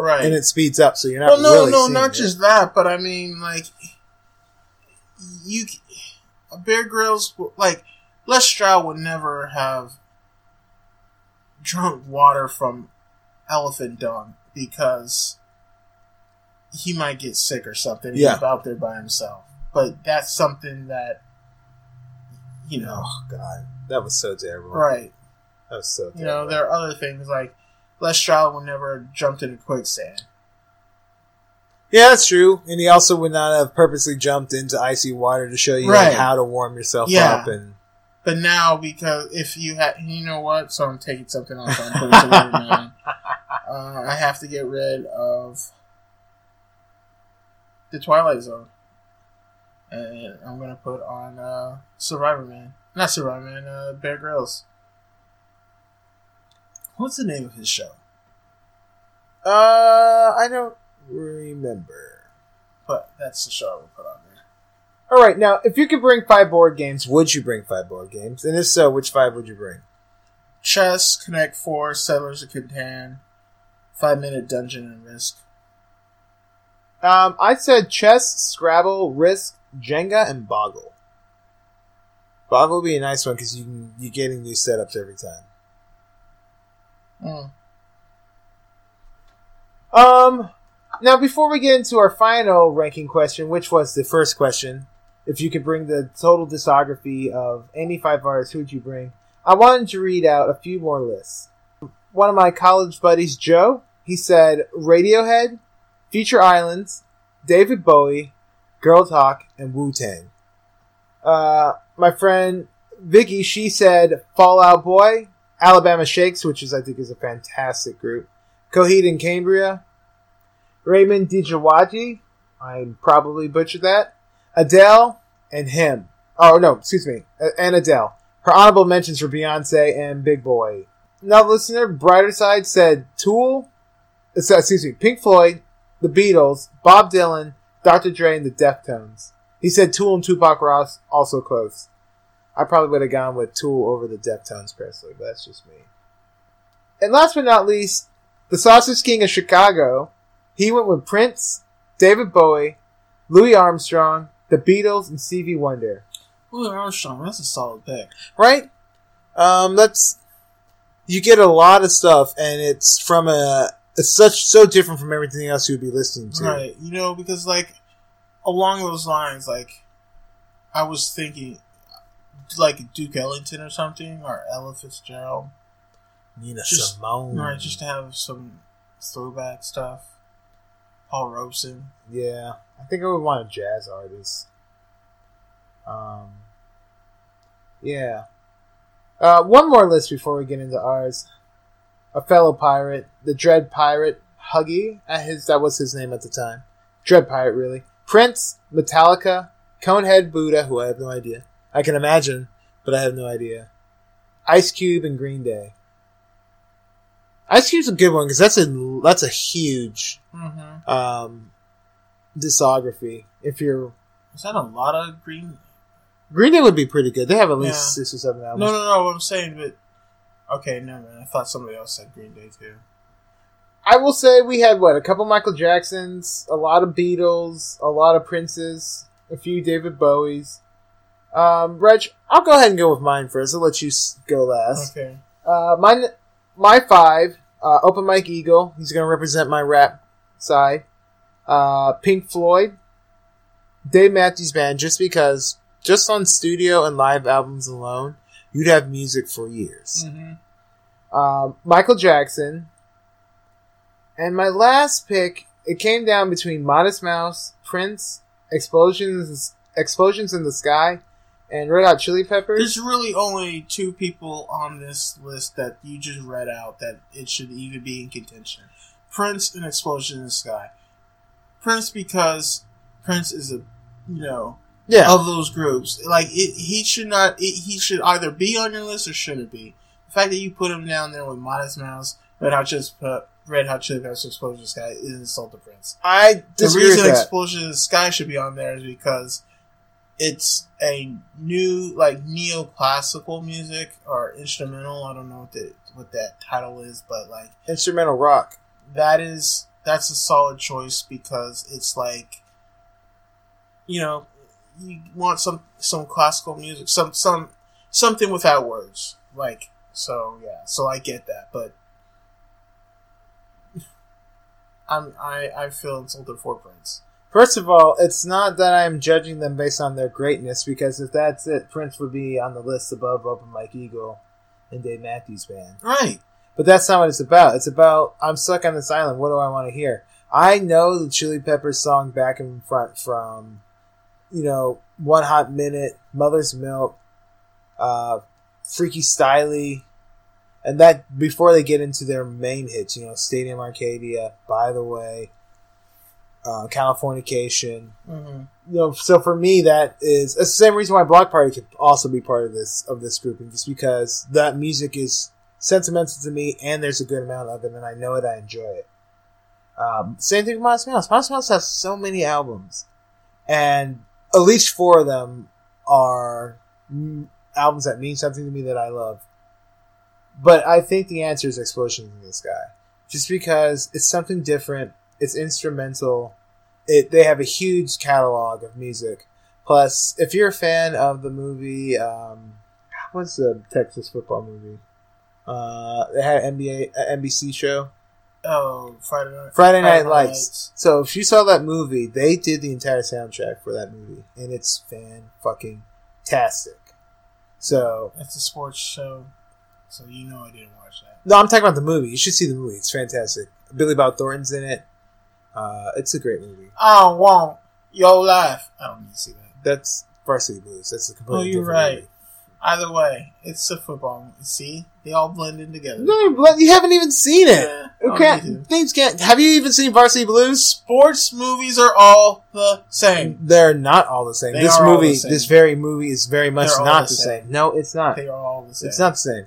Right. and it speeds up, so you're not well, no, really no, not it. just that, but I mean, like, you, Bear Grylls, like, Les Stroud would never have drunk water from elephant dung because he might get sick or something. Yeah. He's out there by himself. But that's something that, you know, Oh God, that was so terrible. right. That was so terrible. You know, there are other things like Les Stroud would never have jumped into quicksand. Yeah, that's true. And he also would not have purposely jumped into icy water to show you Right. like, how to warm yourself Yeah. up. And But now, because if you had, you know what? So I'm taking something else. I'm putting Man. Uh, I have to get rid of the Twilight Zone, and I'm gonna put on uh, Survivorman. Not Survivorman. Uh, Bear Grylls. What's the name of his show? uh, I don't remember. But that's the show I would put on there. All right, now if you could bring five board games, would you bring five board games? And if so, which five would you bring? Chess, Connect Four, Settlers of Catan, Five Minute Dungeon, and Risk. Um, I said chess, Scrabble, Risk, Jenga, and Boggle. Boggle would be a nice one because you can you're getting new setups every time. Hmm. Um, now before we get into our final ranking question, which was the first question, if you could bring the total discography of any five artists, who would you bring? I wanted to read out a few more lists. One of my college buddies, Joe, he said Radiohead, Future Islands, David Bowie, Girl Talk, and Wu Tang. Uh, my friend Vicky, she said Fall Out Boy, Alabama Shakes, which is I think is a fantastic group. Coheed and Cambria, Raymond Dijawaji, I probably butchered that, Adele, and him. Oh no, excuse me, and Adele. Her honorable mentions for Beyonce and Big Boi. Now, listener, Brighter Side said Tool, uh, excuse me, Pink Floyd, The Beatles, Bob Dylan, Dr. Dre, and the Deftones. He said Tool and Tupac Ross also close. I probably would have gone with Tool over the Deftones personally, but that's just me. And last but not least, the Sausage King of Chicago. He went with Prince, David Bowie, Louis Armstrong, the Beatles, and Stevie Wonder. Louis Armstrong, that's a solid pick. Right? Um, let's you get a lot of stuff, and it's from a it's such so different from everything else you would be listening to. Right. You know, because like along those lines, like I was thinking, like Duke Ellington or something, or Ella Fitzgerald, Nina Just- Simone. right? Just to have some throwback stuff. Paul Robeson. Yeah, I think I would want a jazz artist. Um, yeah. Uh, one more list before we get into ours. A fellow pirate, the Dread Pirate, Huggy. His that was his name at the time. Dread Pirate, really. Prince, Metallica, Conehead Buddha, who I have no idea. I can imagine, but I have no idea. Ice Cube and Green Day. Ice Cube's a good one because that's a that's a huge Mm-hmm. um, discography. If you're Is that a lot of green? Green Day would be pretty good. They have at least Yeah. six or seven albums. No, no, no. What I'm saying, but okay, no, man. I thought somebody else said Green Day too. I will say we had what a couple Michael Jacksons, a lot of Beatles, a lot of Princes, a few David Bowies. Um, Reg, I'll go ahead and go with mine first. I'll let you go last. Okay. Uh, mine, my five. Uh, Open Mike Eagle. He's going to represent my rap side. Uh, Pink Floyd. Dave Matthews Band, just because, just on studio and live albums alone, you'd have music for years. Mm-hmm. Um, Michael Jackson. And my last pick, it came down between Modest Mouse, Prince, Explosions, Explosions in the Sky, and Red Hot Chili Peppers. There's really only two people on this list that you just read out that it should even be in contention: Prince and Explosion in the Sky. Prince because Prince is a you know yeah, of those groups. Like it, he should not. It, he should either be on your list or shouldn't be. The fact that you put him down there with Modest Mouse, Red Hot Chili, Pe- Red Hot Chili Peppers, Explosion Sky is insult to Prince. I The reason that. Explosion in the Sky should be on there is because it's a new, like neoclassical music or instrumental. I don't know what the what that title is, but like Instrumental rock. that is that's a solid choice because it's like you know you want some some classical music, some some something without words, like so yeah. So I get that, but. [LAUGHS] I'm, I, I feel insulted for Prince. First of all, it's not that I'm judging them based on their greatness, because if that's it, Prince would be on the list above Open Mike Eagle and Dave Matthews Band. Right. But that's not what it's about. It's about I'm stuck on this island. What do I want to hear? I know the Chili Peppers song "Back in Front" from, you know, One Hot Minute, Mother's Milk, uh, Freaky Styley, and that before they get into their main hits. You know, Stadium Arcadium, By the Way, uh, Californication. Mm-hmm. You know, so for me, that is the same reason why Bloc Party could also be part of this of this grouping, just because that music is sentimental to me, and there's a good amount of it, and I know it, I enjoy it. Um, same thing with Modest Mouse. Modest Mouse has so many albums, and at least four of them are albums that mean something to me that I love. But I think the answer is Explosions in the Sky, just because it's something different. It's instrumental. It they have a huge catalog of music. Plus, if you're a fan of the movie, um, what's the Texas football movie? Uh, they had an NBA uh, NBC show Oh, Friday night. Friday Night Friday Lights. So if you saw that movie, they did the entire soundtrack for that movie, and it's fan fucking tastic. So It's a sports show, so you know I didn't watch that. no, I'm talking about the movie. You should see the movie. It's fantastic. Billy Bob Thornton's in it. Uh, it's a great movie. I don't want your life. I don't need to see that. That's Varsity Blues. That's a completely Oh, you're different right. movie. Either way, it's a football. movie. See, they all blend in together. No, but you haven't even seen it. Yeah, You I can't. need to. Things can't. Have you even seen Varsity Blues? Sports movies are all the same. They're not all the same. They this movie, same. this very movie, is very much They're not the the same. same. No, it's not. They are all the same. It's not the same.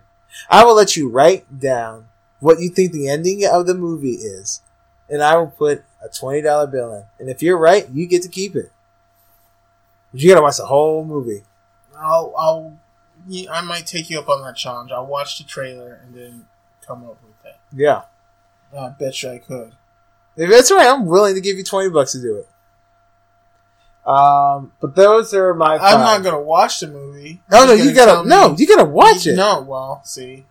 I will let you write down what you think the ending of the movie is, and I will put a twenty dollar bill in. And if you're right, you get to keep it. But you gotta watch the whole movie. I'll, I'll, yeah, I might take you up on that challenge. I'll watch the trailer and then come up with that. Yeah, I bet you I could. if that's right, I'm willing to give you twenty bucks to do it. Um, but those are my. I'm not gonna watch the movie. No, no, you gotta. No, me- you gotta watch it. No, well, see,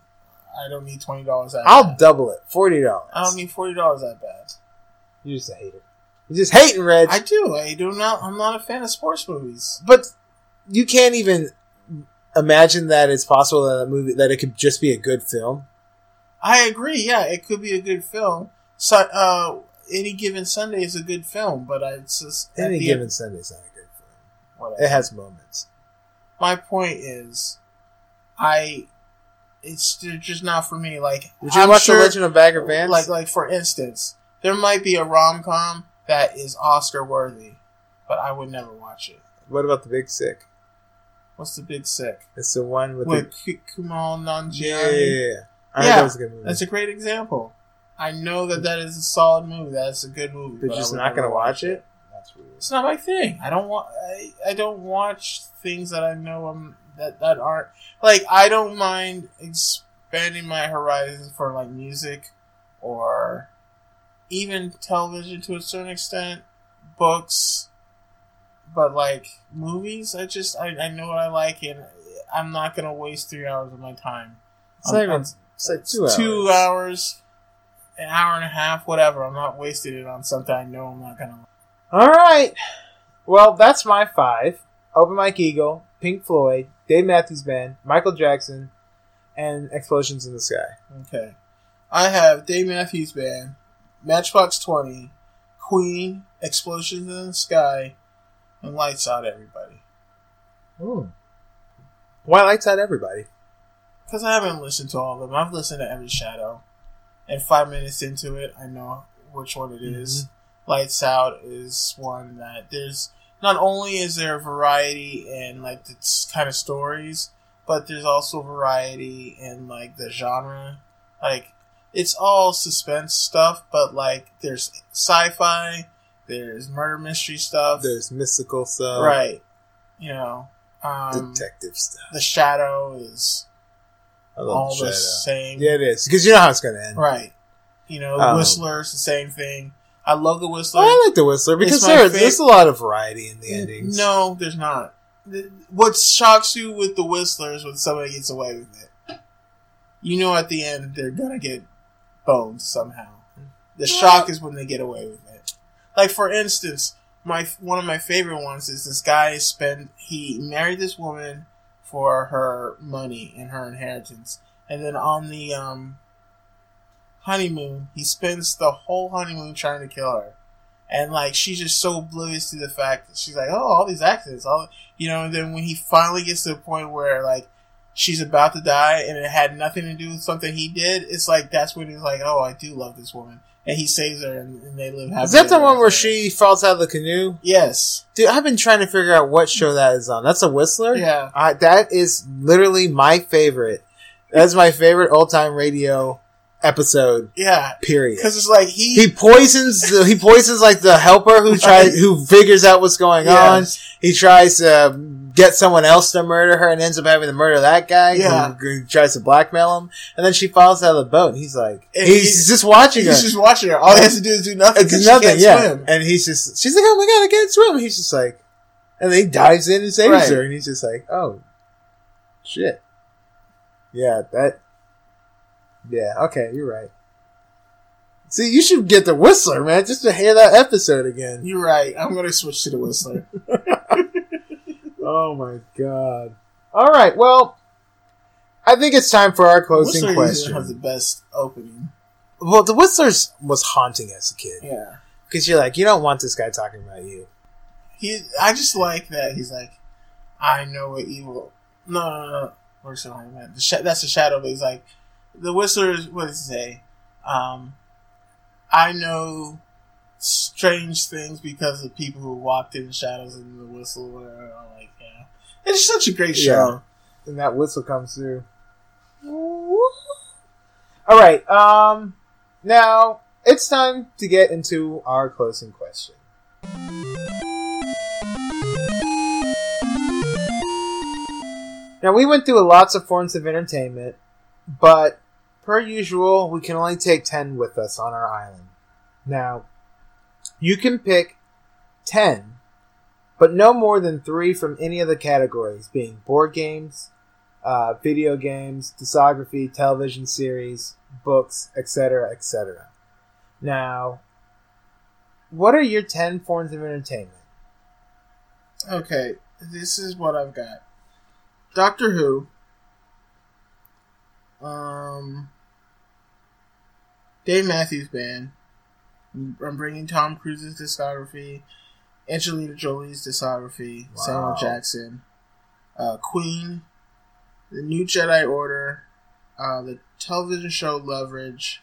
I don't need twenty dollars. I'll bad. double it. Forty dollars. I don't need forty dollars that bad. You're just a hater. You're just hating, Red. I do. I do not. I'm not a fan of sports movies. but you can't even imagine that it's possible that a movie that it could just be a good film. I agree. Yeah, it could be a good film. So, uh, any given Sunday is a good film, but I, it's just Any given end- is not a good film. whatever. It has moments. My point is, I. It's just not for me. Like, Would you I'm watch sure, The Legend of Bagger Vance? Like, like for instance, there might be a rom com that is Oscar worthy, but I would never watch it. what about The Big Sick? What's the Big Sick It's the one with with the K- Kumail Nanjiani? yeah, yeah, yeah. I Yeah, that was a good movie. That's a great example. I know that that is a solid movie. That's a good movie. But I just not gonna watch it. That's weird. It's not my thing. I don't want. I, I don't watch things that I know I'm that that aren't like. I don't mind expanding my horizons for like music, or even television to a certain extent, books. But like movies, I just I, I know what I like, and I'm not gonna waste three hours of my time. It's not on- even. on- It's like two hours. two hours, an hour and a half, whatever. I'm not wasting it on something I know I'm not gonna. All right. Well, that's my five: Open Mike Eagle, Pink Floyd, Dave Matthews Band, Michael Jackson, and Explosions in the Sky. Okay, I have Dave Matthews Band, Matchbox Twenty, Queen, Explosions in the Sky, and Lights Out Everybody. Why lights out everybody? Because I haven't listened to all of them. I've listened to every Shadow, and five minutes into it, I know which one it is. Mm-hmm. Lights Out is one that there's not only is there variety in like the kind of stories, but there's also variety in like the genre. Like it's all suspense stuff, but like there's sci-fi, there's murder mystery stuff, There's mystical stuff, right? You know, um, Detective stuff. the Shadow is all the the same, Yeah, it is because you know how it's gonna end. right? You know, Um, Whistler's the same thing. I love the Whistler. I like the Whistler because there's, there's a lot of variety in the endings. No, there's not. What shocks you with the Whistlers when somebody gets away with it? You know, at the end they're gonna get boned somehow. The shock is when they get away with it. Like for instance, my one of my favorite ones is this guy spent he married this woman for her money and her inheritance, and then on the um honeymoon, he spends the whole honeymoon trying to kill her. And like she's just so oblivious to the fact that she's like, oh, all these accidents, all you know. And then when he finally gets to the point where like she's about to die, and it had nothing to do with something he did, it's like that's when he's like, oh, I do love this woman, and he saves her, and, and they live happy. Is that the one where she falls out of the canoe? Yes. Dude, I've been trying to figure out what show that is on. That's a Whistler. Yeah. I, that is literally my favorite. That's my favorite old time radio episode. Yeah. Period. Because it's like he. He poisons. The, he poisons like the helper who [LAUGHS] tries, who figures out what's going on. He tries to get someone else to murder her and ends up having to murder that guy. Yeah. Who, who tries to blackmail him, and then she falls out of the boat. And he's like, And he's he's- just watching her. He's just watching her. All he has to do is do nothing. It's nothing, can't yeah. swim. And he's just, she's like, oh my god, I can't swim. And he's just like, and then he dives in and saves Right. her, and he's just like, oh, shit. Yeah, that. Yeah, okay, you're right. See, you should get the Whistler, man, just to hear that episode again. You're right. I'm going to switch to the Whistler. [LAUGHS] Oh my god. All right, well, I think it's time for our closing Whistler question. has the best opening. Well, the Whistlers was haunting as a kid Yeah. because you're like, you don't want this guy talking about you. He, I just like that. He's like, I know what evil. No, no, no. no. Where's the line, man? The sh- that's the shadow, but he's like, the Whistler's, what does he say? Um, I know strange things because of people who walked in the shadows and the whistle. Whatever. I'm like. It's such a great show. and that whistle comes through. All right. Um. Now it's time to get into our closing question. Now we went through lots of forms of entertainment, but per usual, we can only take ten with us on our island. Now, you can pick ten but no more than three from any of the categories, being board games, uh, video games, discography, television series, books, etc., etc. Now, what are your 10 forms of entertainment? Okay, this is what I've got. Doctor Who. Um, Dave Matthews Band. I'm bringing Tom Cruise's discography, Angelina Jolie's discography, Wow. Samuel Jackson, uh, Queen, the New Jedi Order, uh, the television show Leverage,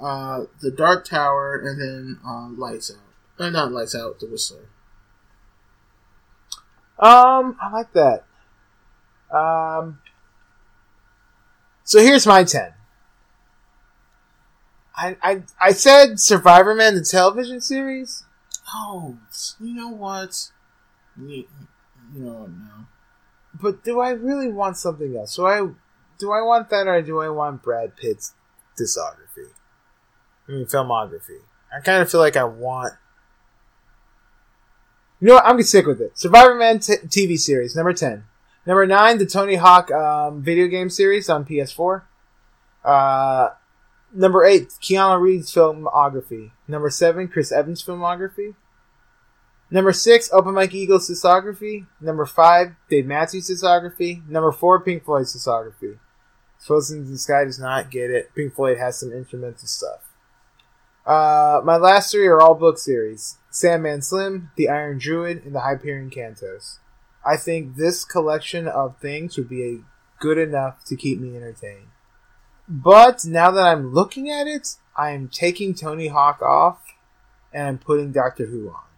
uh, the Dark Tower, and then uh, Lights Out. Uh, not Lights Out, The Whistler. Um, I like that. Um, so here's my 10. I, I, I said Survivorman, the television series. Oh, you know what? You, know now? But do I really want something else? Do I do I want that or do I want Brad Pitt's discography? I mean filmography. I kind of feel like I want. You know what? I'm gonna stick with it. Survivorman t- TV series number ten. Number nine, the Tony Hawk um, video game series on PS4. Uh, number eight, Keanu Reeves filmography. Number seven, Chris Evans filmography. Number six, Open Mike Eagles discography. Number five, Dave Matthews discography. Number four, Pink Floyd's discography. Frozen in the Sky does not get it. Pink Floyd has some instrumental stuff. Uh, my last three are all book series: Sandman Slim, The Iron Druid, and The Hyperion Cantos. I think this collection of things would be a good enough to keep me entertained. But now that I'm looking at it, I am taking Tony Hawk off and I'm putting Doctor Who on.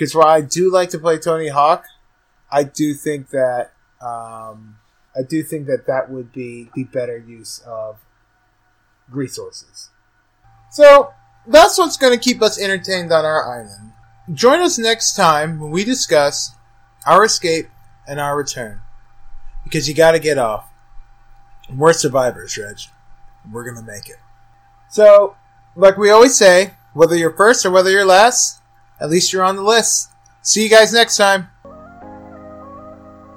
Because while I do like to play Tony Hawk, I do think that um, I do think that that would be the better use of resources. So that's what's going to keep us entertained on our island. Join us next time when we discuss our escape and our return. Because you got to get off. We're survivors, Reg. We're going to make it. So, like we always say, whether you're first or whether you're last, at least you're on the list. See you guys next time.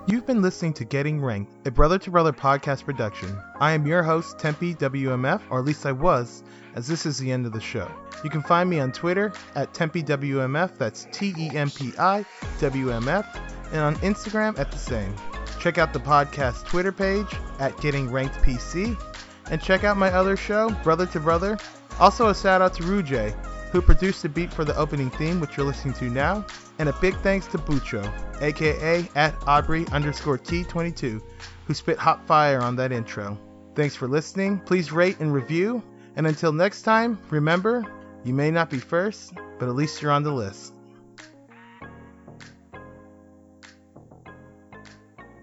You've been listening to Getting Ranked, a brother to brother podcast production. I am your host, Tempi WMF, or at least I was, as this is the end of the show. You can find me on Twitter at Tempi WMF, that's T E M P I W M F, and on Instagram at the same. Check out the podcast Twitter page at Getting Ranked PC, and check out my other show, Brother to Brother. Also, a shout out to Rujay, who produced the beat for the opening theme, which you're listening to now, and a big thanks to Bucho, aka at Aubrey underscore T22, who spit hot fire on that intro. Thanks for listening. Please rate and review. And until next time, remember, you may not be first, but at least you're on the list.